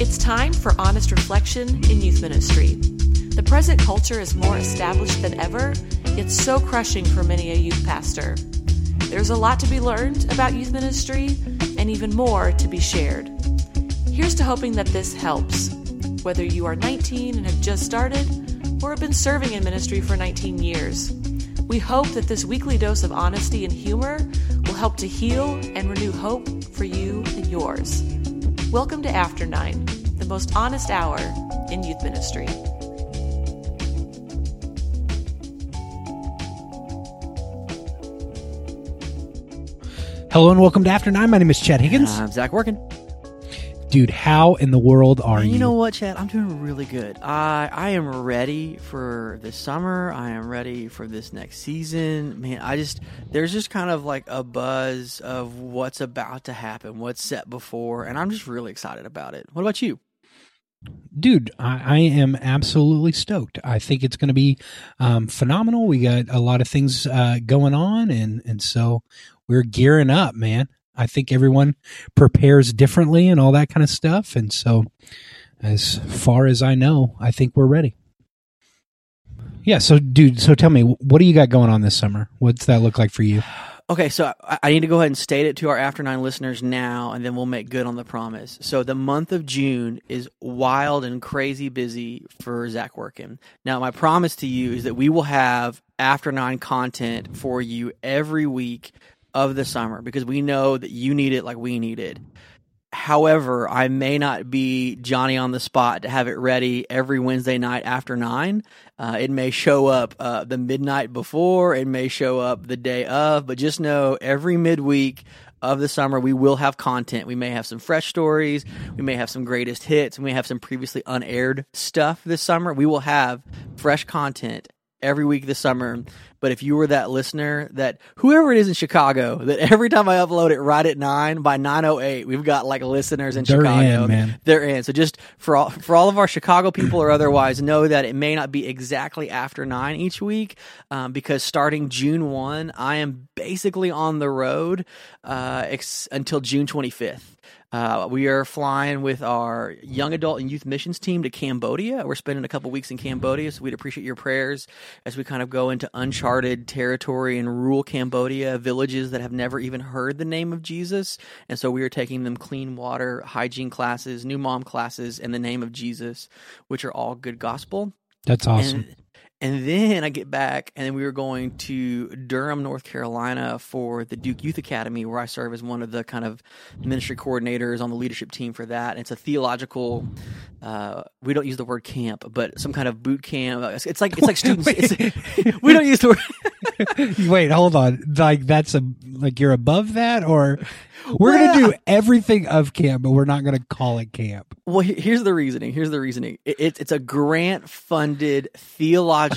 It's time for honest reflection in youth ministry. The present culture is more established than ever, yet so crushing for many a youth pastor. There's a lot to be learned about youth ministry and even more to be shared. Here's to hoping that this helps. Whether you are 19 and have just started, or have been serving in ministry for 19 years, we hope that this weekly dose of honesty and humor help to heal and renew hope for you and yours. Welcome to After Nine, the most honest hour in youth ministry. Hello and welcome to After Nine. My name is Chad Higgins. I'm Zach Working. Dude, how in the world are you? you know what, Chad? I'm doing really good. I I am ready for this summer. I am ready for this next season. Man, I just there's just kind of like a buzz of what's about to happen, what's set before, and I'm just really excited about it. What about you? Dude, I, I am absolutely stoked. I think it's going to be um, phenomenal. We got a lot of things uh, going on, and and so we're gearing up, man. I think everyone prepares differently and all that kind of stuff, and so as far as I know, I think we're ready. Yeah. So, dude, so tell me, what do you got going on this summer? What's that look like for you? Okay, so I, I need to go ahead and state it to our After Nine listeners now, and then we'll make good on the promise. So the month of June is wild and crazy busy for Zach Working. Now, my promise to you is that we will have After Nine content for you every week of the summer because we know that you need it like we need it. However, I may not be Johnny on the spot to have it ready every Wednesday night after nine. Uh, it may show up uh, the midnight before, it may show up the day of, but just know every midweek of the summer we will have content. We may have some fresh stories, we may have some greatest hits, we may have some previously unaired stuff this summer. We will have fresh content every week this summer. But if you were that listener that whoever it is in Chicago, that every time I upload it right at nine by nine oh eight, we've got like listeners in They're Chicago. in, man. They're in. So just for all for all of our Chicago people or otherwise, know that it may not be exactly after nine each week, um, because starting June one, I am basically on the road uh, ex- until June twenty fifth. Uh, we are flying with our young adult and youth missions team to Cambodia. We're spending a couple weeks in Cambodia, so we'd appreciate your prayers as we kind of go into uncharted territory in rural Cambodia, villages that have never even heard the name of Jesus. And so we are taking them clean water, hygiene classes, new mom classes, in the name of Jesus, which are all good gospel. That's awesome. And, and then I get back, and then we were going to Durham, North Carolina for the Duke Youth Academy, where I serve as one of the kind of ministry coordinators on the leadership team for that. And it's a theological. Uh, we don't use the word camp, but some kind of boot camp. It's, it's like it's like students. It's, we don't use the word. Wait, hold on. Like that's a like you're above that, or we're Well, gonna do everything of camp, but we're not gonna call it camp. Well, here's the reasoning. Here's the reasoning. It, it, it's a grant funded theological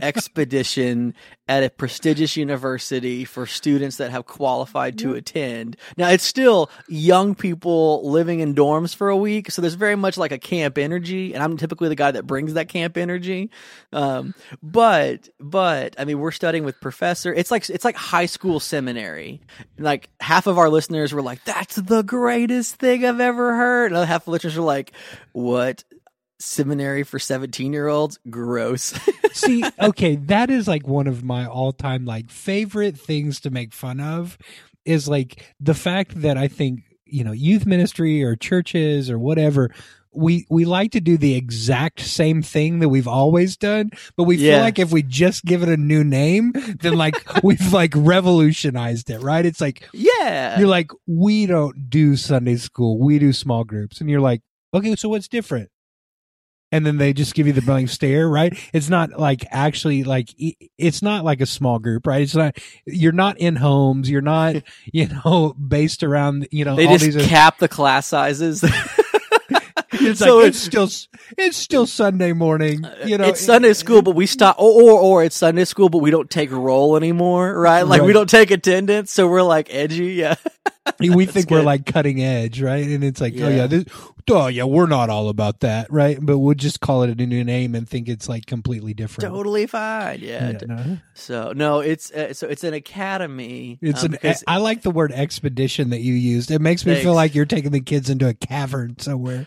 expedition at a prestigious university for students that have qualified to attend. Now, it's still young people living in dorms for a week, so there's very much like a camp energy, and I'm typically the guy that brings that camp energy. Um, but, but I mean, we're studying with professor. It's like it's like high school seminary. Like half of our listeners were like, "That's the greatest thing I've ever heard," and other half of listeners were like, "What?" Seminary for 17 year olds? Gross. See, okay, that is like one of my all-time like favorite things to make fun of is like the fact that I think, you know, youth ministry or churches or whatever we we like to do the exact same thing that we've always done, but we feel like if we just give it a new name, then like we've like revolutionized it, right? It's like yeah. you're like, we don't do Sunday school, we do small groups. And you're like, okay, so what's different? And then they just give you the blank stare, right? It's not like actually like, it's not like a small group, right? It's not, you're not in homes, you're not, you know, based around, you know, they all just these. cap the class sizes. it's so like, it's- still, it's still Sunday morning, you know. it's Sunday school, but we stop, or, or or it's Sunday school, but we don't take roll anymore, right? Like we don't take attendance, so we're like edgy, yeah. we think we're like cutting edge, right? And it's like, oh Yeah. yeah, this, oh yeah, we're not all about that, right? But we'll just call it a new name and think it's like completely different. totally fine. Yeah. Yeah, no. So no, it's uh, so it's an academy. It's um, an. I like the word expedition that you used. It makes me feel like you're taking the kids into a cavern somewhere.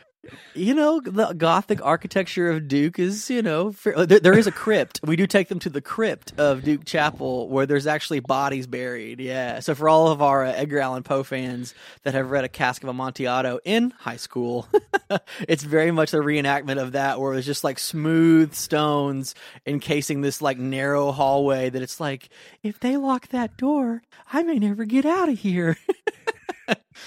You know the Gothic architecture of Duke is you know fair, there, there is a crypt. We do take them to the crypt of Duke Chapel where there's actually bodies buried. Yeah. So for all of our uh, Edgar Allan Poe fans that have read A Cask of Amontillado in high school, it's very much a reenactment of that where it's just like smooth stones encasing this like narrow hallway that it's like if they lock that door, I may never get out of here.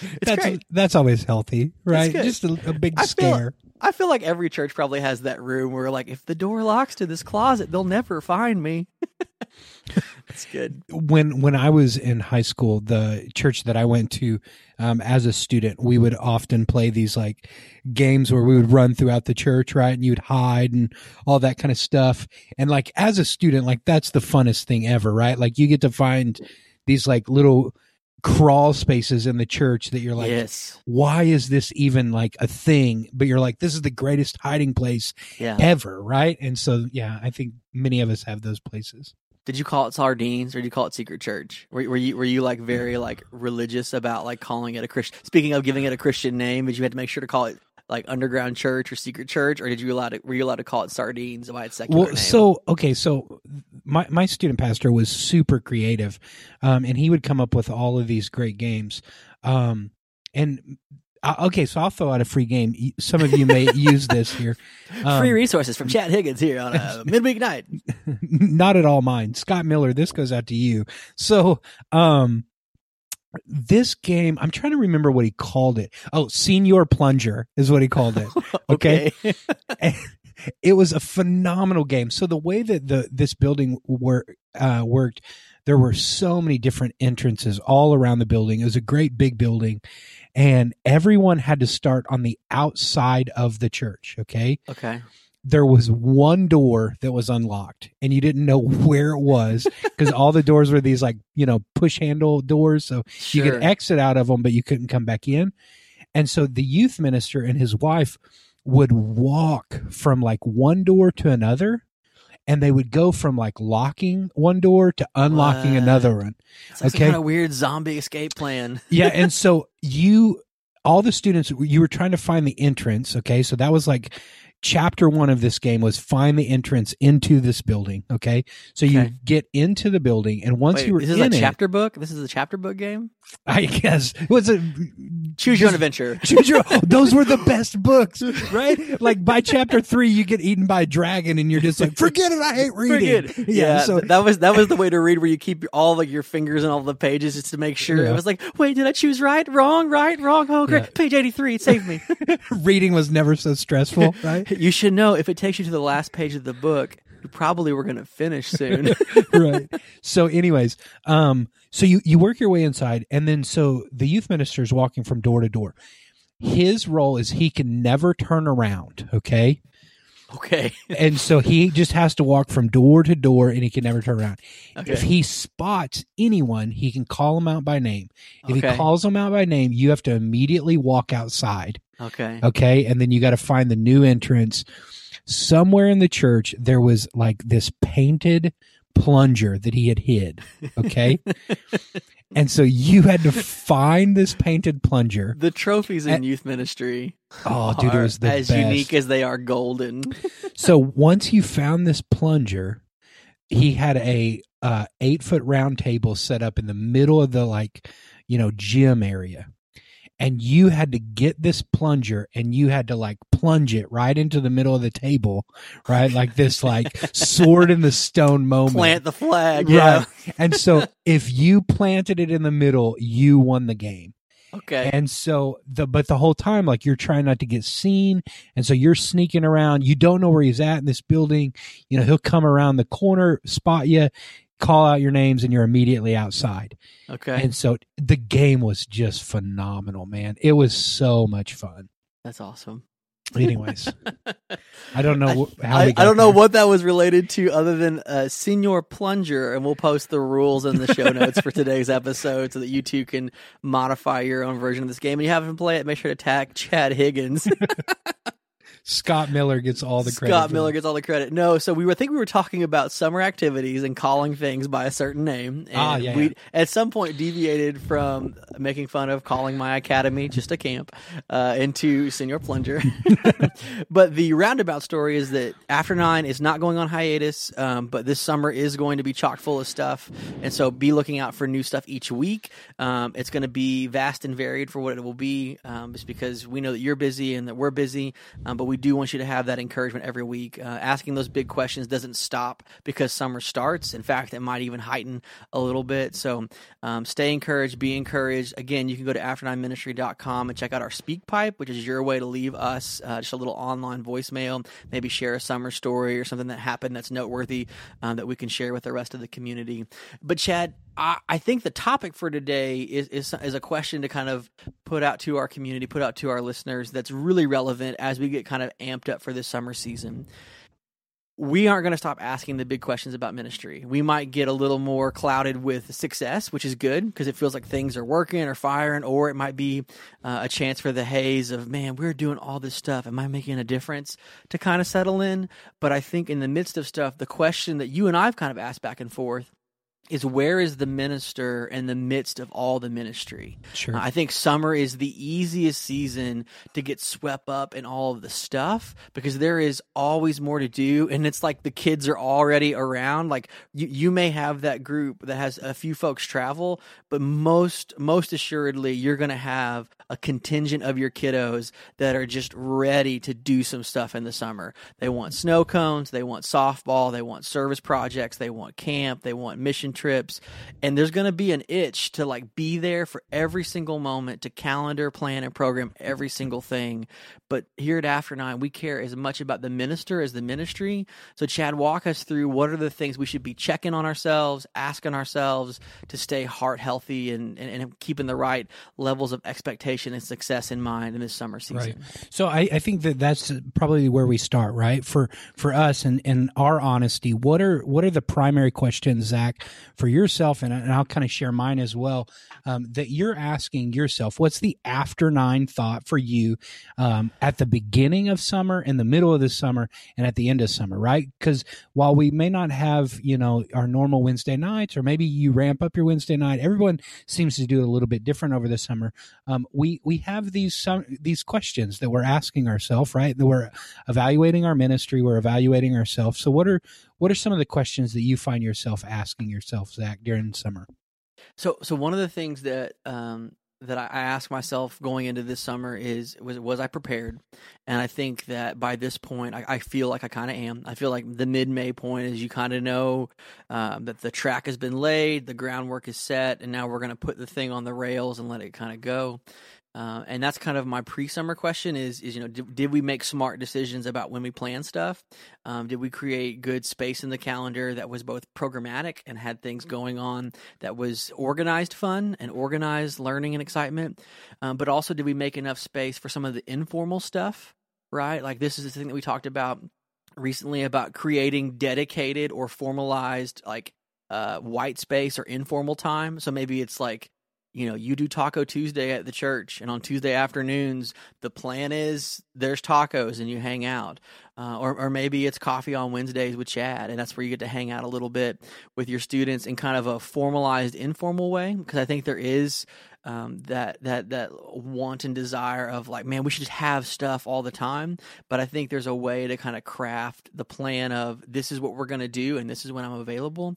it's that's great. that's always healthy, right? Just a, a big I feel- scare. I feel like every church probably has that room where, like, if the door locks to this closet, they'll never find me. it's good. when when I was in high school, the church that I went to um, as a student, we would often play these like games where we would run throughout the church, right? And you'd hide and all that kind of stuff. And like as a student, like that's the funnest thing ever, right? Like you get to find these like little crawl spaces in the church that you're like, yes. why is this even like a thing? But you're like, this is the greatest hiding place Yeah. ever, right? And so, yeah, I think many of us have those places. Did you call it sardines or did you call it secret church? Were, were you were you like very like religious about like calling it a Christian? Speaking of giving it a Christian name, did you have to make sure to call it like underground church or secret church, or did you allow to were you allowed to call it sardines by its secular Well, name? so okay, so my my student pastor was super creative, um, and he would come up with all of these great games. Um, and uh, okay, so I'll throw out a free game. Some of you may use this here. Um, free resources from Chad Higgins here on a midweek night. not at all mine. Scott Miller, this goes out to you. So, um, this game, I'm trying to remember what he called it. Oh, Senior Plunger is what he called it. Okay. it was a phenomenal game. So the way that the this building wor- uh, worked, there were so many different entrances all around the building. It was a great big building, and everyone had to start on the outside of the church. Okay, okay. There was one door that was unlocked, and you didn't know where it was because all the doors were these like you know push handle doors, so you could exit out of them, but you couldn't come back in. And so the youth minister and his wife would walk from like one door to another, and they would go from like locking one door to unlocking What? another one. It's like okay. kind of weird zombie escape plan. Yeah. and so you, all the students, you were trying to find the entrance. Okay. So that was like chapter one of this game was find the entrance into this building. Okay. So you Okay. get into the building, and once Wait, you were this is in a it, chapter book. This is a chapter book game. I guess was it Choose your own adventure. Choose your, those were the best books, right? Like by chapter three, you get eaten by a dragon, and you're just like, forget it, I hate reading. Forget. Yeah, so that was that was the way to read, where you keep all like your fingers and all the pages just to make sure. Yeah. It was like, wait, did I choose right, wrong, right, wrong? Oh, great. Yeah. Page eighty three, save me. reading was never so stressful, right? you should know if it takes you to the last page of the book, you probably were going to finish soon. right. So, anyways, um, so you you work your way inside, and then so the youth minister is walking from door to door. His role is he can never turn around. Okay. okay. and so he just has to walk from door to door and he can never turn around. Okay. If he spots anyone, he can call them out by name. If Okay. he calls them out by name, you have to immediately walk outside. Okay. Okay. And then you got to find the new entrance. Somewhere in the church, there was like this painted plunger that he had hid. Okay. and so you had to find this painted plunger. The trophies in And- youth ministry Oh, dude, it was the as best. unique as they are golden. So once you found this plunger, he had a uh, eight foot round table set up in the middle of the like, you know, gym area. And you had to get this plunger and you had to like plunge it right into the middle of the table, right? Like this like sword in the stone moment. Plant the flag. Yeah. Right. And so if you planted it in the middle, you won the game. Okay. And so the but the whole time like you're trying not to get seen and so you're sneaking around. You don't know where he's at in this building. You know, he'll come around the corner, spot you, call out your names and you're immediately outside. Okay. And so the game was just phenomenal, man. It was so much fun. That's awesome. Anyways, I don't know I, how I, I don't know what that was related to, other than uh, Senior Plunger, and we'll post the rules in the show notes for today's episode, so that you two can modify your own version of this game. And you haven't played it. Make sure to tag Chad Higgins. Scott Miller gets all the credit. Scott Miller gets all the credit. No, so we were I think we were talking about summer activities and calling things by a certain name. And ah, yeah, we yeah. at some point deviated from making fun of calling my academy just a camp uh, into Senior Plunger. but the roundabout story is that After Nine is not going on hiatus, um, but this summer is going to be chock full of stuff, and so be looking out for new stuff each week. Um, it's going to be vast and varied for what it will be, um, just because we know that you're busy and that we're busy, um, but we we do want you to have that encouragement every week. Uh, asking those big questions doesn't stop because summer starts. In fact, it might even heighten a little bit. So um, stay encouraged, be encouraged. Again, you can go to after9ministry.com and check out our SpeakPipe, which is your way to leave us uh, just a little online voicemail, maybe share a summer story or something that happened that's noteworthy um, that we can share with the rest of the community. But Chad, I, think the topic for today is, is is a question to kind of put out to our community, put out to our listeners that's really relevant as we get kind of amped up for this summer season. We aren't going to stop asking the big questions about ministry. We might get a little more clouded with success, which is good because it feels like things are working or firing, or it might be uh, a chance for the haze of, man, we're doing all this stuff. Am I making a difference to kind of settle in? But I think in the midst of stuff, the question that you and I've kind of asked back and forth is where is the minister in the midst of all the ministry? Sure. Uh, I think summer is the easiest season to get swept up in all of the stuff because there is always more to do. And it's like the kids are already around. Like you, you may have that group that has a few folks travel, but most, most assuredly, you're going to have a contingent of your kiddos that are just ready to do some stuff in the summer. They want snow cones, they want softball, they want service projects, they want camp, they want mission trips and there's going to be an itch to like be there for every single moment to calendar plan and program every single thing. But here at after nine we care as much about the minister as the ministry. So chad walk us through what are the things we should be checking on ourselves asking ourselves to stay heart healthy and, and, and keeping the right levels of expectation and success in mind in this summer season. Right so I, I think that that's probably where we start right? For for us and and our honesty what are what are the primary questions zach for yourself, and, and I'll kind of share mine as well, um, that you're asking yourself, what's the after nine thought for you um, at the beginning of summer, in the middle of the summer, and at the end of summer, right? Because while we may not have, you know, our normal Wednesday nights, or maybe you ramp up your Wednesday night, everyone seems to do it a little bit different over the summer. Um, we we have these some these questions that we're asking ourselves, right? That we're evaluating our ministry, we're evaluating ourselves. So what are what are some of the questions that you find yourself asking yourself, Zach, during the summer? So, so one of the things that um, that I, ask myself going into this summer is was was I prepared? And I think that by this point, I, I feel like I kind of am. I feel like the mid May point is you kind of know um, that the track has been laid, the groundwork is set, and now we're going to put the thing on the rails and let it kind of go. Uh, and that's kind of my pre-summer question is is you know did, did we make smart decisions about when we plan stuff? Um, did we create good space in the calendar that was both programmatic and had things going on that was organized fun and organized learning and excitement? Um, but also did we make enough space for some of the informal stuff right? Like this is the thing that we talked about recently about creating dedicated or formalized like uh, white space or informal time. So maybe it's like you know, you do Taco Tuesday at the church, and on Tuesday afternoons, the plan is there's tacos and you hang out. Uh, or, or maybe it's coffee on Wednesdays with Chad, and that's where you get to hang out a little bit with your students in kind of a formalized, informal way. Because I think there is um, that that that want and desire of like, man, we should just have stuff all the time. But I think there's a way to kind of craft the plan of this is what we're going to do, and this is when I'm available.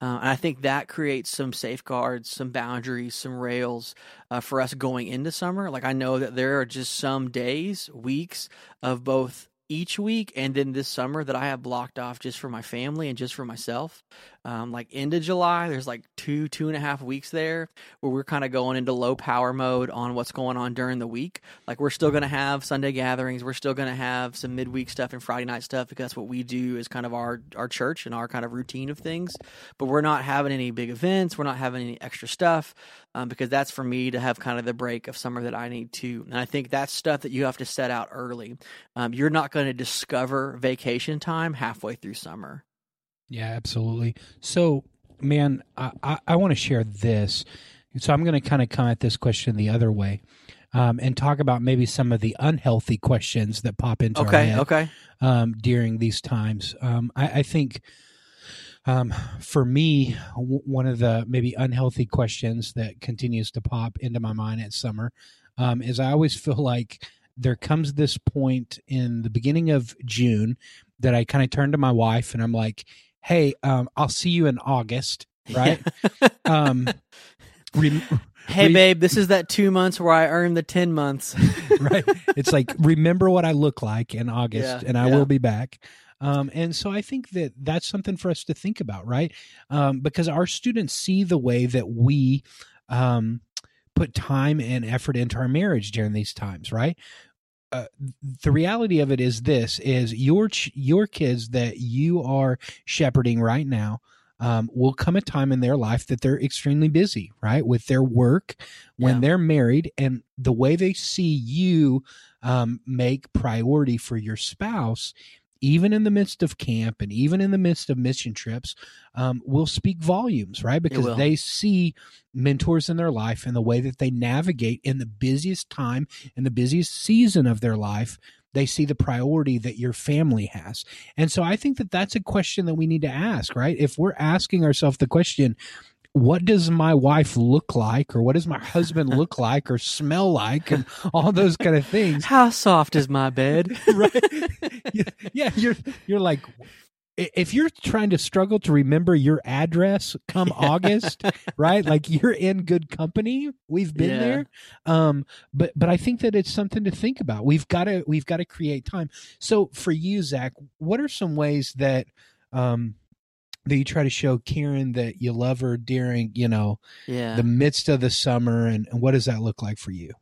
Uh, and I think that creates some safeguards, some boundaries, some rails uh, for us going into summer. Like I know that there are just some days, weeks of both each week, and then this summer that I have blocked off just for my family and just for myself. Um, like of July, there's like two, two and a half weeks there where we're kind of going into low power mode on what's going on during the week. Like we're still going to have Sunday gatherings, we're still going to have some midweek stuff and Friday night stuff because that's what we do is kind of our our church and our kind of routine of things. But we're not having any big events, we're not having any extra stuff um, because that's for me to have kind of the break of summer that I need to. And I think that's stuff that you have to set out early. Um, you're not going to discover vacation time halfway through summer. Yeah, absolutely. So, man, I, I, I want to share this. So, I'm going to kind of come at this question the other way um, and talk about maybe some of the unhealthy questions that pop into okay, our head okay. um, during these times. Um, I, I think um, for me, w- one of the maybe unhealthy questions that continues to pop into my mind at summer um, is I always feel like there comes this point in the beginning of June that I kind of turn to my wife and I'm like, hey, um, I'll see you in August, right? um, rem- Hey, re- babe, this is that two months where I earned the 10 months. right? It's like remember what I look like in August, Yeah, and I yeah. will be back. Um, and so I think that that's something for us to think about, right? Um, because our students see the way that we um, put time and effort into our marriage during these times, right? Uh, the reality of it is this: is your ch- your kids that you are shepherding right now um, will come a time in their life that they're extremely busy, right, with their work when Yeah. they're married, and the way they see you um, make priority for your spouse, even in the midst of camp and even in the midst of mission trips, um, will speak volumes, right? Because they see mentors in their life and the way that they navigate in the busiest time in the busiest season of their life they see the priority that your family has. And so i think that that's a question that we need to ask right? If we're asking ourselves the question what does my wife look like or what does my husband look like or smell like and all those kind of things? How soft is my bed? right. Yeah, yeah you're you're like if you're trying to struggle to remember your address come august right? Like you're in good company. We've been Yeah. there. Um but but i think that it's something to think about. We've got to we've got to create time. So for you zach what are some ways that um that you try to show karen that you love her during you know Yeah. the midst of the summer and, and what does that look like for you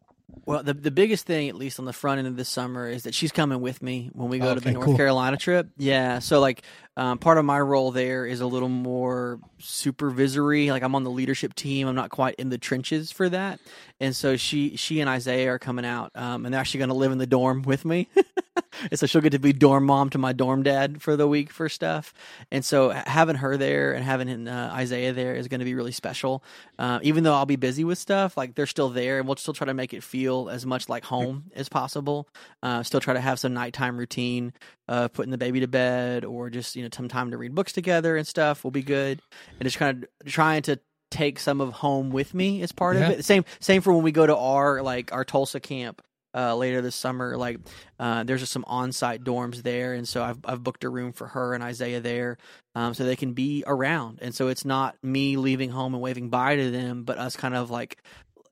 Well, the the biggest thing, at least on the front end of this summer, is that she's coming with me when we go oh, to the North cool. Carolina trip. Yeah, so like um, part of my role there is a little more supervisory. Like I'm on the leadership team. I'm not quite in the trenches for that, and so she she and Isaiah are coming out, um, and they're actually going to live in the dorm with me. and so she'll get to be dorm mom to my dorm dad for the week for stuff. And so having her there and having uh, Isaiah there is going to be really special. Uh, even though I'll be busy with stuff, like they're still there, and we'll still try to make it feel as much like home as possible. Uh, still try to have some nighttime routine, putting the baby to bed, or just you know some time to read books together and stuff will be good. And just kind of trying to take some of home with me as part Yeah. of it. Same same for when we go to our like our Tulsa camp uh, later this summer. Like, uh, there's just some on-site dorms there, and so I've I've booked a room for her and Isaiah there, um, so they can be around. And so it's not me leaving home and waving bye to them, but us kind of like,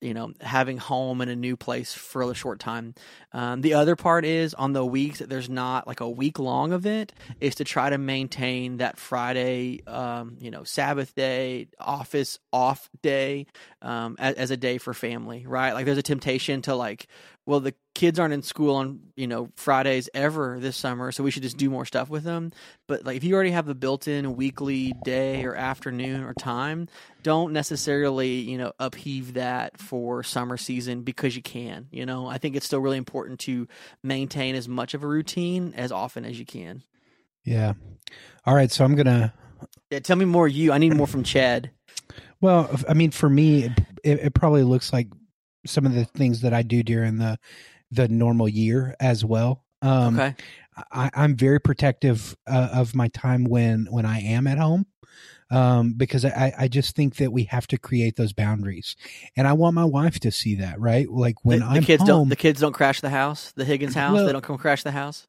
you know, having home in a new place for a short time. Um, the other part is on the weeks that there's not like a week long event, is to try to maintain that Friday, um, you know, Sabbath day, office off day, um, as, as a day for family, right? Like there's a temptation to like, well, the kids aren't in school on you know Fridays ever this summer, so we should just do more stuff with them. But like if you already have a built-in weekly day or afternoon or time, don't necessarily you know upheave that for summer season because you can. You know, I think it's still really important to maintain as much of a routine as often as you can. yeah all right so i'm gonna Yeah, tell me more. You, I need more from Chad. Well, I mean, for me, it, it, it probably looks like some of the things that I do during the the normal year as well. Um, Okay, I, I'm very protective uh, of my time when when I am at home, um, because I, I just think that we have to create those boundaries, and I want my wife to see that. Right, like when the, the kids home, don't. The kids don't crash the house. The Higgins house. Well- they don't come crash the house.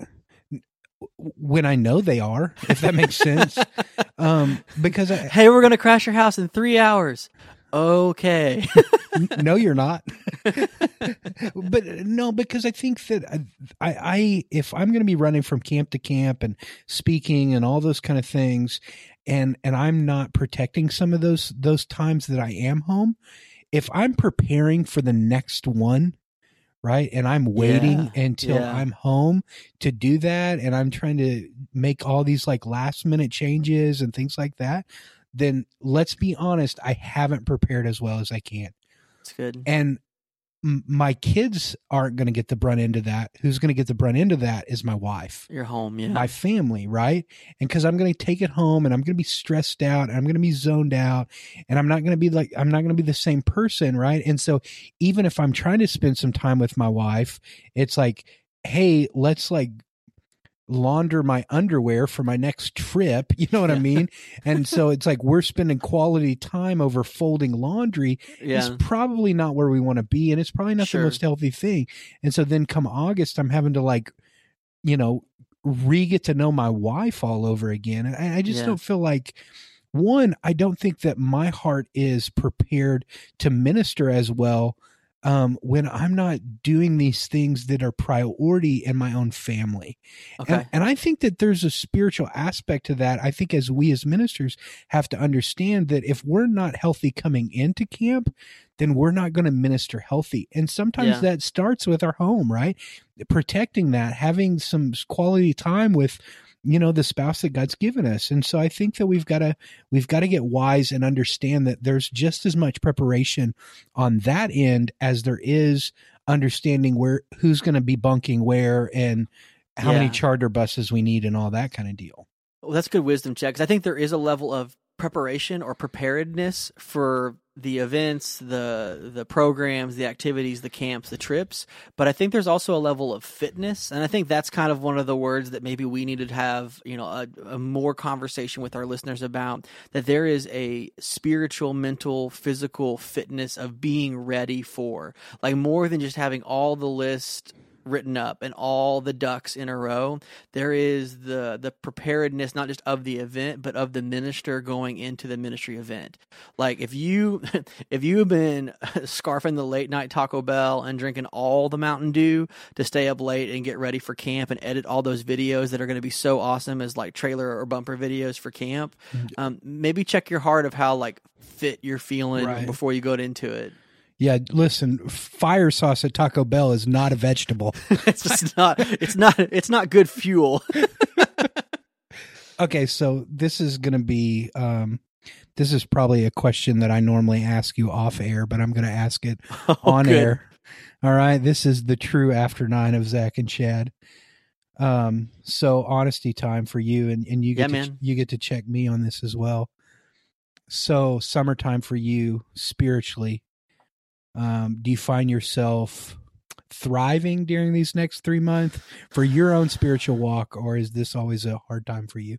when I know they are, if that makes sense. um, because I, hey, we're gonna crash your house in three hours. Okay. no, you're not. but no, because I think that uh, I, I if I'm going to be running from camp to camp and speaking and all those kind of things, and and I'm not protecting some of those those times that I am home, if I'm preparing for the next one, right, and I'm waiting Yeah, until yeah. I'm home to do that, and I'm trying to make all these like last minute changes and things like that, then let's be honest, I haven't prepared as well as I can It's good. and m- my kids aren't going to get the brunt into that. Who's going to get the brunt into that is my wife, You're home, yeah. my family, right? And because I'm going to take it home and I'm going to be stressed out and I'm going to be zoned out and I'm not going to be like, I'm not going to be the same person, right? And so even if I'm trying to spend some time with my wife, it's like, hey, let's like, launder my underwear for my next trip you know what i mean and so it's like we're spending quality time over folding laundry yeah. it's probably not where we want to be and it's probably not Sure. the most healthy thing and so then come august i'm having to like you know re get to know my wife all over again and i, I just Yeah. don't feel like one i don't think that my heart is prepared to minister as well um, when i'm not doing these things that are priority in my own family Okay. and, and I think that there's a spiritual aspect to that. I think as we as ministers have to understand that if we're not healthy coming into camp, then we're not going to minister healthy. And sometimes Yeah. that starts with our home, right? Protecting that, having some quality time with you know the spouse that God's given us. And so I think that we've got to we've got to get wise and understand that there's just as much preparation on that end as there is understanding where who's going to be bunking where and how many charter buses we need and all that kind of deal. Well, that's good wisdom check 'cause I think there is a level of preparation or preparedness for the events, the the programs, the activities, the camps, the trips. But I think there's also a level of fitness, and I think that's kind of one of the words that maybe we needed to have, you know, a, a more conversation with our listeners about. That there is a spiritual, mental, physical fitness of being ready for, like more than just having all the list written up and all the ducks in a row. There is the the preparedness not just of the event but of the minister going into the ministry event. Like if you if you have been scarfing the late night taco bell and drinking all the mountain dew to stay up late and get ready for camp and edit all those videos that are going to be so awesome as like trailer or bumper videos for camp um, maybe check your heart of how like fit you're feeling Right. before you go into it Yeah, listen, fire sauce at Taco Bell is not a vegetable. it's just not it's not it's not good fuel okay, so this is going to be um this is probably a question that I normally ask you off air, but I'm going to ask it Oh, on good. air. All right, this is the true after nine of Zach and Chad. Um, so honesty time for you, and and you get Yeah, to, you get to check me on this as well. So summertime for you spiritually. Um, do you find yourself thriving during these next three months for your own spiritual walk, or is this always a hard time for you?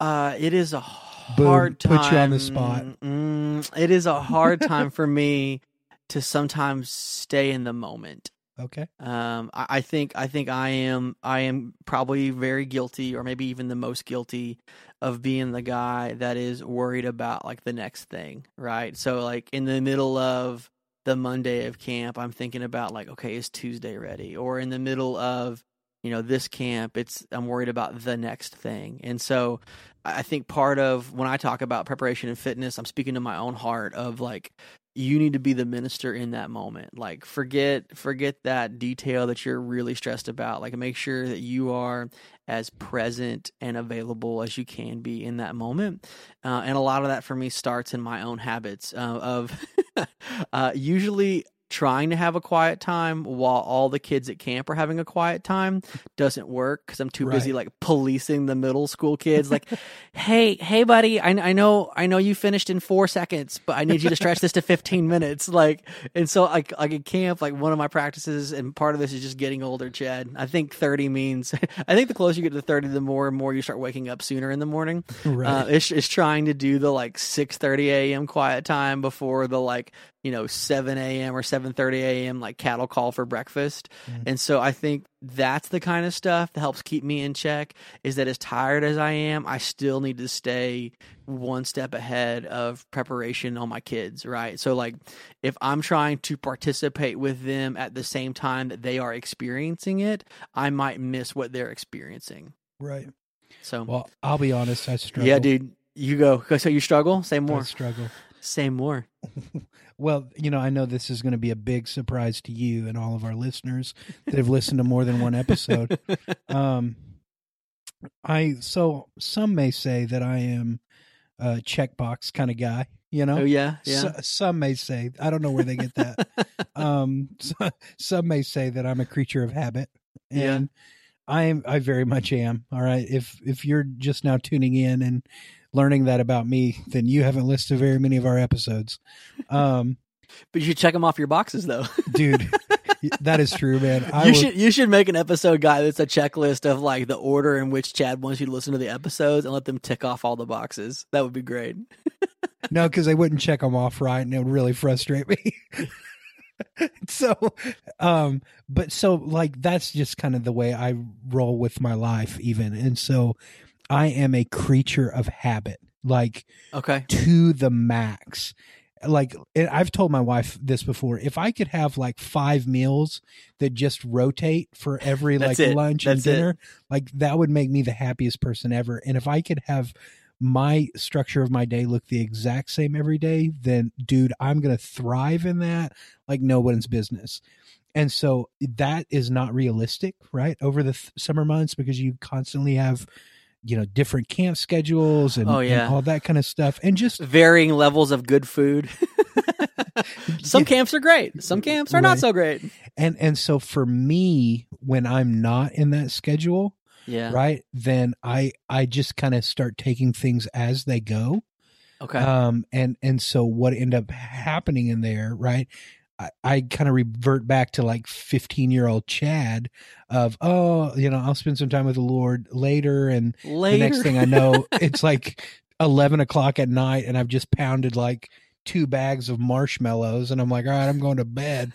Uh, it is a Boom, hard time. put you on the spot. Mm, it is a hard time for me to sometimes stay in the moment. Okay. Um, I, I think I think I am I am probably very guilty, or maybe even the most guilty, of being the guy that is worried about like the next thing, right? So like in the middle of the Monday of camp, I'm thinking about like, okay, is Tuesday ready? Or in the middle of you know this camp, it's I'm worried about the next thing, and so I I think part of when I talk about preparation and fitness, I'm speaking to my own heart of like you need to be the minister in that moment. Like forget forget that detail that you're really stressed about. Like make sure that you are as present and available as you can be in that moment. Uh, and a lot of that for me starts in my own habits uh, of uh, usually trying to have a quiet time while all the kids at camp are having a quiet time doesn't work because I'm too busy like policing the middle school kids. Like, hey, hey, buddy, I, I know, I know you finished in four seconds, but I need you to stretch this to 15 minutes. Like, and so like, like at camp, like one of my practices, and part of this is just getting older, Chad. I think 30 means, I think the closer you get to 30, the more and more you start waking up sooner in the morning. Right. Uh, it's, it's trying to do the like 6:30 a.m. quiet time before the like you know 7 a.m. or 7:30 a.m. like cattle call for breakfast. Mm. And so I think that's the kind of stuff that helps keep me in check is that as tired as I am, I still need to stay one step ahead of preparation on my kids, right? So like if I'm trying to participate with them at the same time that they are experiencing it, I might miss what they're experiencing. Right. So Well, I'll be honest. I struggle. yeah, dude, you go. So you struggle? Say I more. struggle. Say more. Well, you know, I know this is going to be a big surprise to you and all of our listeners that have listened to more than one episode. Um, I so some may say that I am a checkbox kind of guy. You know, Oh yeah, yeah. So- some may say I don't know where they get that. um, so, some may say that I'm a creature of habit, Yeah. and I am. I very much am. All right. If if you're just now tuning in and learning that about me, then you haven't listened to very many of our episodes. Um, but you should check them off your boxes though. dude, that is true, man. I you will- should you should make an episode guy that's a checklist of like the order in which Chad wants you to listen to the episodes and let them tick off all the boxes. That would be great. No, because they wouldn't check them off right, and it would really frustrate me. so, um, but so like that's just kind of the way I roll with my life, even, and so I am a creature of habit, like Okay. to the max. Like I've told my wife this before. If I could have like five meals that just rotate for every like it. lunch That's and dinner, like that would make me the happiest person ever. And if I could have my structure of my day look the exact same every day, then dude, I'm gonna thrive in that like no one's business. And so that is not realistic, right? Over the th- summer months because you constantly have, you know, different camp schedules and, Oh, and all that kind of stuff, and just Varying levels of good food. Some Yeah. camps are great. Some camps are not so great. and and so for me when i'm not in that schedule Yeah. right then i i just kind of start taking things as they go Okay. um and and so what end up happening in there right i, I kind of revert back to like 15 year old chad of oh you know i'll spend some time with the lord later and Later. the next thing i know it's like 11 o'clock at night and i've just pounded like two bags of marshmallows and i'm like all right i'm going to bed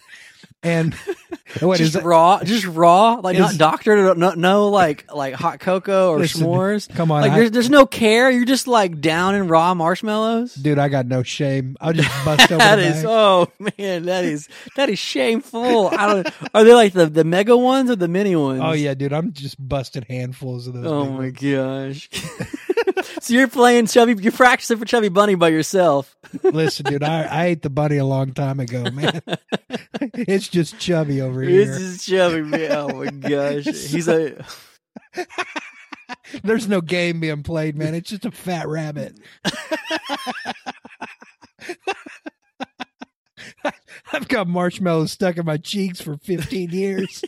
and what is just that? raw, just raw, like not Is- doctored, no, no, like like hot cocoa or Listen, s'mores. come on like I- there's there's no care. You're just like down in raw marshmallows. dude i got no shame i'll just bust open That is oh man, that is that is shameful. I don't. Are they like the the mega ones or the mini ones? oh yeah dude i'm just busted handfuls of those Oh my ones. gosh. so you're playing chubby. You're practicing for chubby bunny by yourself. listen dude I, I ate the bunny a long time ago man it's just chubby over here This is chubby man. Oh my gosh. He's a. there's no game being played man it's just a fat rabbit I've got marshmallows stuck in my cheeks for 15 years.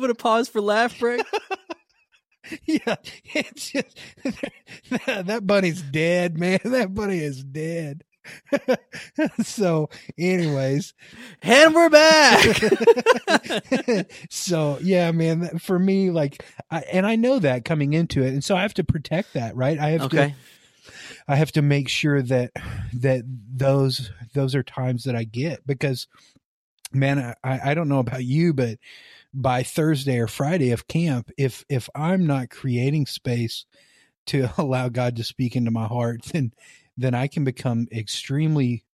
I'm gonna pause for laugh break. yeah, it's just that, that bunny's dead, man. That bunny is dead. so, anyways, And we're back. so yeah, man. For me, like, I, and I know that coming into it, and so I have to protect that, right? I have to. I have to make sure that that those those are times that I get because, man, I I don't know about you, but by Thursday or Friday of camp, if if I'm not creating space to allow God to speak into my heart, then then I can become extremely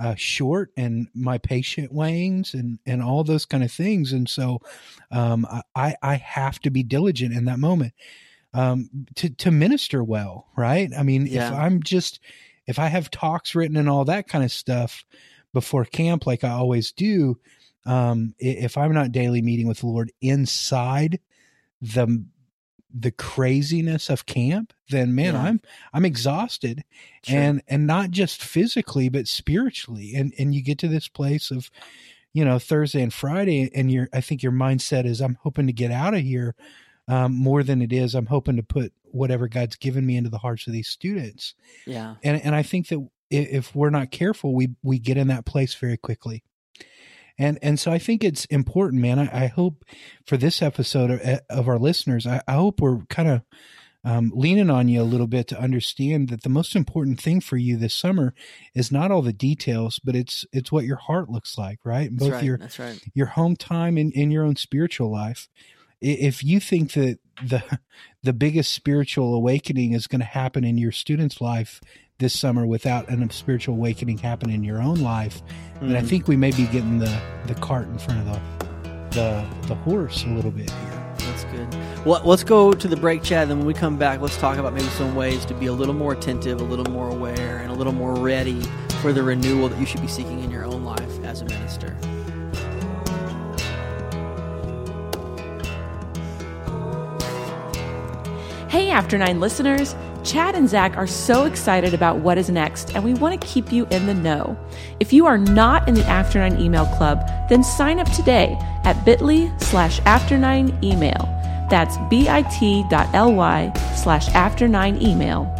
uh, short and my patient wanes and and all those kind of things. And so, um, I I have to be diligent in that moment um, to to minister well, right? I mean, Yeah. if I'm just if I have talks written and all that kind of stuff before camp, like I always do, um, if I'm not daily meeting with the Lord inside the the craziness of camp, then man, Yeah. I'm I'm exhausted, Sure. and and not just physically but spiritually, and and you get to this place of you know Thursday and Friday, and your I think your mindset is I'm hoping to get out of here um, more than it is I'm hoping to put whatever God's given me into the hearts of these students, yeah. and and I think that if we're not careful, we we get in that place very quickly. And and so I think it's important, man. I, I hope for this episode of, of our listeners, I, I hope we're kind of um, leaning on you a little bit to understand that the most important thing for you this summer is not all the details, but it's it's what your heart looks like, right? That's Both right. your That's right. your home time and, and your own spiritual life. If you think that the the biggest spiritual awakening is going to happen in your student's life this summer without a spiritual awakening happen in your own life, and I Mhm. think we may be getting the the cart in front of the the the horse a little bit here. That's good. Well, let's go to the break, Chad. Then when we come back, let's talk about maybe some ways to be a little more attentive, a little more aware, and a little more ready for the renewal that you should be seeking in your own life as a minister. After Nine listeners. Chad and Zach are so excited about what is next, and we want to keep you in the know. If you are not in the After Nine email club, then sign up today at bit.ly slash after nine email. That's bit.ly slash after nine email.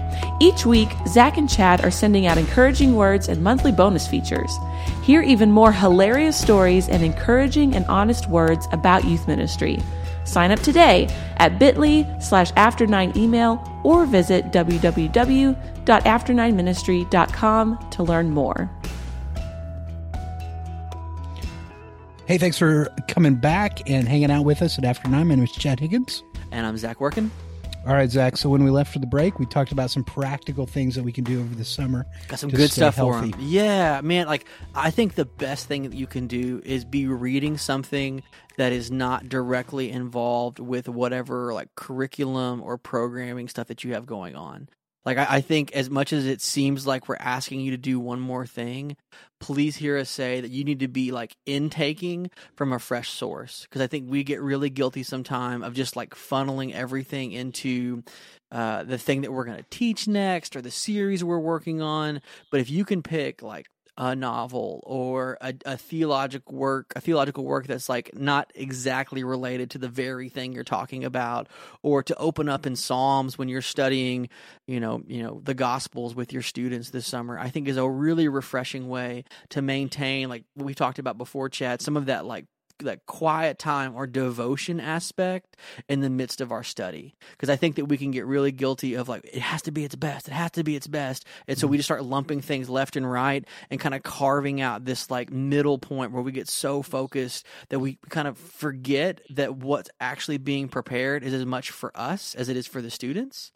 Each week, Zach and Chad are sending out encouraging words and monthly bonus features. Hear even more hilarious stories and encouraging and honest words about youth ministry. Sign up today at bit.ly slash after nine email or visit www.after9ministry.com to learn more. Hey, thanks for coming back and hanging out with us at After Nine. My name is Chad Higgins. And I'm Zach Workin. All right, Zach. So when we left for the break, we talked about some practical things that we can do over the summer. Got some good stuff for healthy. him. Yeah, man. Like, I think the best thing that you can do is be reading something that is not directly involved with whatever like curriculum or programming stuff that you have going on. Like, I, I think as much as it seems like we're asking you to do one more thing, please hear us say that you need to be like intaking from a fresh source. Because I think we get really guilty sometime of just like funneling everything into uh, the thing that we're going to teach next or the series we're working on. But if you can pick like a novel or a, a theological work, a theological work that's like not exactly related to the very thing you're talking about, or to open up in Psalms when you're studying, you know, you know, the Gospels with your students this summer, I think is a really refreshing way to maintain, like we talked about before, Chad, some of that like that quiet time or devotion aspect in the midst of our study. Because i think that we can get really guilty of like it has to be its best it has to be its best. And so we just start lumping things left and right and kind of carving out this like middle point where we get so focused that we kind of forget that what's actually being prepared is as much for us as it is for the students.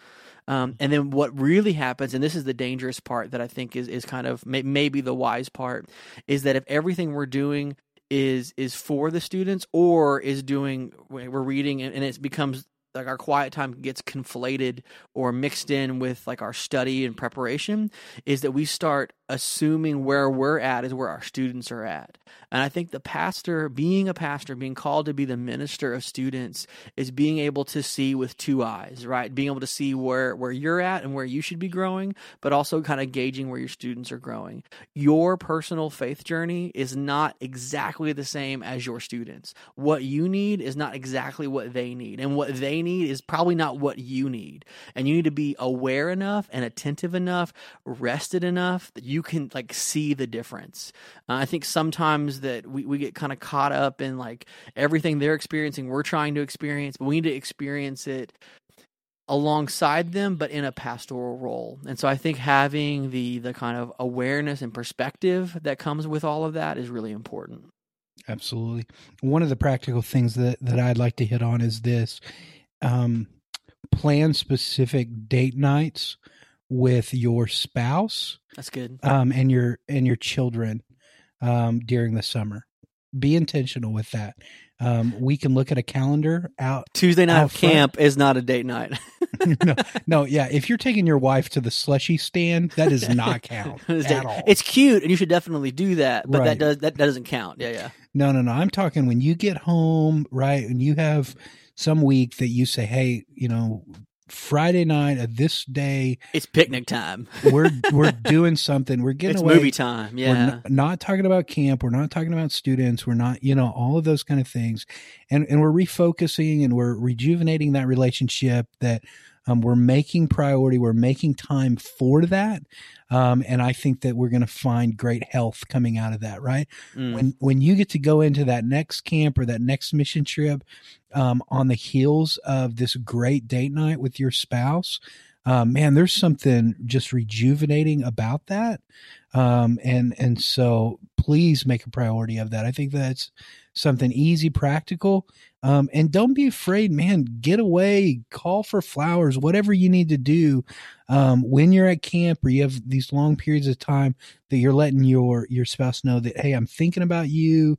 Um, and then what really happens, and this is the dangerous part that I think is is kind of may, maybe the wise part, is that if everything we're doing is is for the students or is doing we're reading and, it becomes like our quiet time gets conflated or mixed in with like our study and preparation is that we start assuming where we're at is where our students are at. And i think the pastor being a pastor being called to be the minister of students is being able to see with two eyes right? Being able to see where where you're at and where you should be growing but also kind of gauging where your students are growing. Your personal faith journey is not exactly the same as your students. What you need is not exactly what they need and what they need is probably not what you need. And you need to be aware enough and attentive enough rested enough that you can like see the difference. Uh, i think sometimes that we, we get kind of caught up in like everything they're experiencing we're trying to experience but we need to experience it alongside them but in a pastoral role. And so i think having the the kind of awareness and perspective that comes with all of that is really important. Absolutely. One of the practical things that, that I'd like to hit on is this um, plan specific date nights with your spouse that's good um, and your and your children um, during the summer. Be intentional with that. Um, we can look at a calendar out. tuesday night Out front. camp is not a date night no, no, yeah. If you're taking your wife to the slushy stand, that does not count it's, at all. it's cute and you should definitely do that but that does that, that doesn't count yeah yeah No, no, no. I'm talking when you get home, right? And you have some week that you say, "Hey, you know, Friday night of this day, it's picnic time we're we're doing something. We're getting away. it's away. movie time We're yeah not, not talking about camp. We're not talking about students. We're not, you know, all of those kind of things, and and we're refocusing and we're rejuvenating that relationship that Um, we're making priority. We're making time for that. Um, and I think that we're going to find great health coming out of that, right? Mm. When, when you get to go into that next camp or that next mission trip, um, on the heels of this great date night with your spouse, um, man, there's something just rejuvenating about that. Um, and, and so please make a priority of that. I think that's something easy, practical. Um, and don't be afraid, man, get away, call for flowers, whatever you need to do. Um, when you're at camp or you have these long periods of time that you're letting your, your spouse know that, Hey, I'm thinking about you.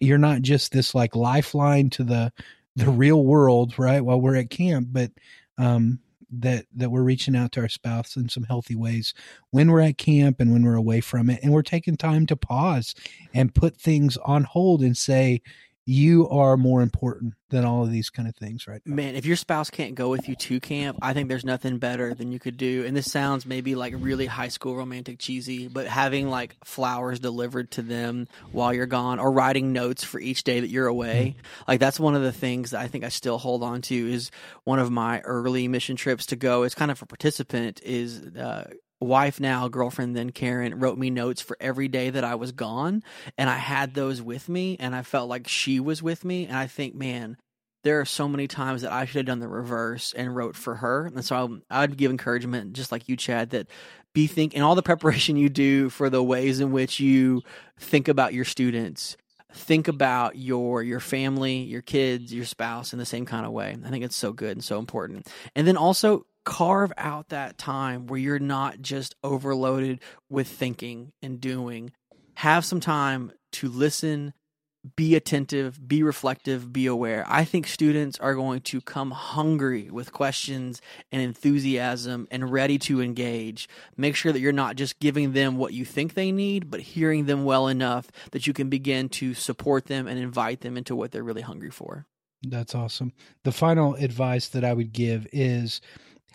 You're not just this like lifeline to the, the real world, right? While we're at camp, but, um, that that we're reaching out to our spouse in some healthy ways when we're at camp and when we're away from it and we're taking time to pause and put things on hold and say you are more important than all of these kind of things right now. Man, if your spouse can't go with you to camp, I think there's nothing better than you could do. And this sounds maybe like really high school romantic cheesy, but having like flowers delivered to them while you're gone or writing notes for each day that you're away. Mm-hmm. Like that's one of the things that I think I still hold on to is one of my early mission trips to go as kind of a participant is uh, wife now, girlfriend then Karen wrote me notes for every day that I was gone and I had those with me and I felt like she was with me and I think man there are so many times that I should have done the reverse and wrote for her and so I would give encouragement just like you Chad that be think and all the preparation you do for the ways in which you think about your students think about your your family your kids your spouse in the same kind of way. I think it's so good and so important. And then also carve out that time where you're not just overloaded with thinking and doing. Have some time to listen, be attentive, be reflective, be aware. I think students are going to come hungry with questions and enthusiasm and ready to engage. Make sure that you're not just giving them what you think they need, but hearing them well enough that you can begin to support them and invite them into what they're really hungry for. That's awesome. The final advice that I would give is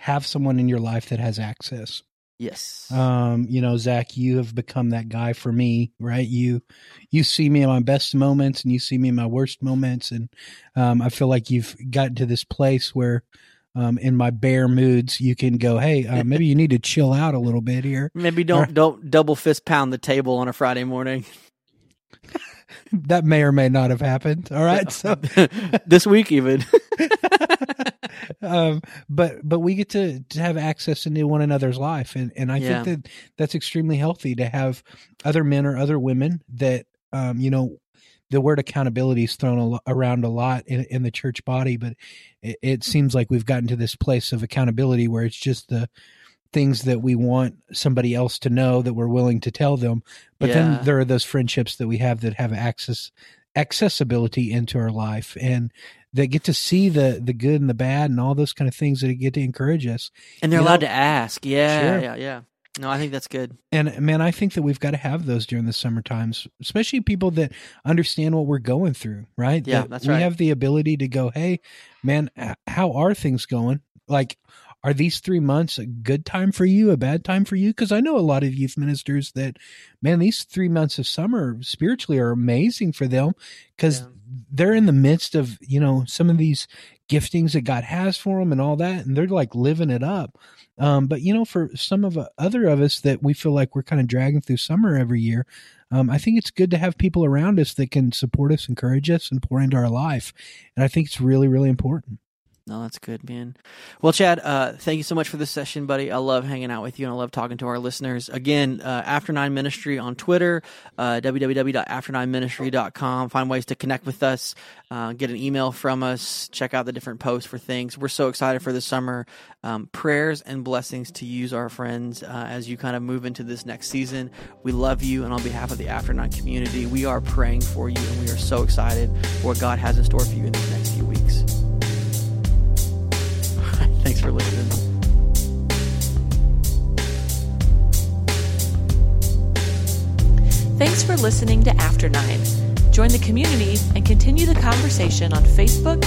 have someone in your life that has access. Yes. Um, you know, Zach, you have become that guy for me, right? You, you see me in my best moments and you see me in my worst moments. And, um, I feel like you've gotten to this place where, um, in my bare moods, you can go, Hey, uh, maybe you need to chill out a little bit here. Maybe don't, or, don't double fist pound the table on a Friday morning. that may or may not have happened. All right. So this week, even. Um, but but we get to, to have access into one another's life, and and I yeah. think that that's extremely healthy to have other men or other women that um, you know the word accountability is thrown around a lot in, in the church body, but it, it, seems like we've gotten to this place of accountability where it's just the things that we want somebody else to know that we're willing to tell them. But yeah. then there are those friendships that we have that have access accessibility into our life and that get to see the the good and the bad and all those kind of things that get to encourage us. And they're you allowed know? to ask. Yeah, sure. yeah, yeah. No, I think that's good. And man, I think that we've got to have those during the summer times, especially people that understand what we're going through, right? Yeah, that that's right. We have the ability to go, hey, man, how are things going? Like, are these three months a good time for you, a bad time for you? Because I know a lot of youth ministers that, man, these three months of summer spiritually are amazing for them because yeah. they're in the midst of, you know, some of these giftings that God has for them and all that, and they're like living it up. Um, but you know, for some of uh, other of us that we feel like we're kind of dragging through summer every year, um, I think it's good to have people around us that can support us, encourage us, and pour into our life. And I think it's really, really important. No, that's good, man. Well, Chad, uh, thank you so much for this session, buddy. I love hanging out with you and I love talking to our listeners. Again, uh, After Nine Ministry on Twitter, uh, www.after9ministry.com. Find ways to connect with us, uh, get an email from us, check out the different posts for things. We're so excited for the summer. Um, prayers and blessings to use our friends uh, as you kind of move into this next season. We love you, and on behalf of the After Nine community, we are praying for you and we are so excited for what God has in store for you in these next few for listening. Thanks for listening to After Nine. Join the community and continue the conversation on Facebook,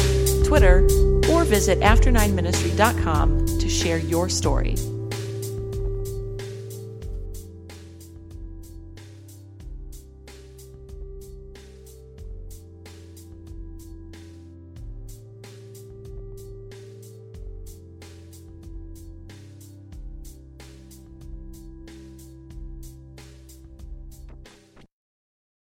Twitter, or visit after9ministry.com to share your story.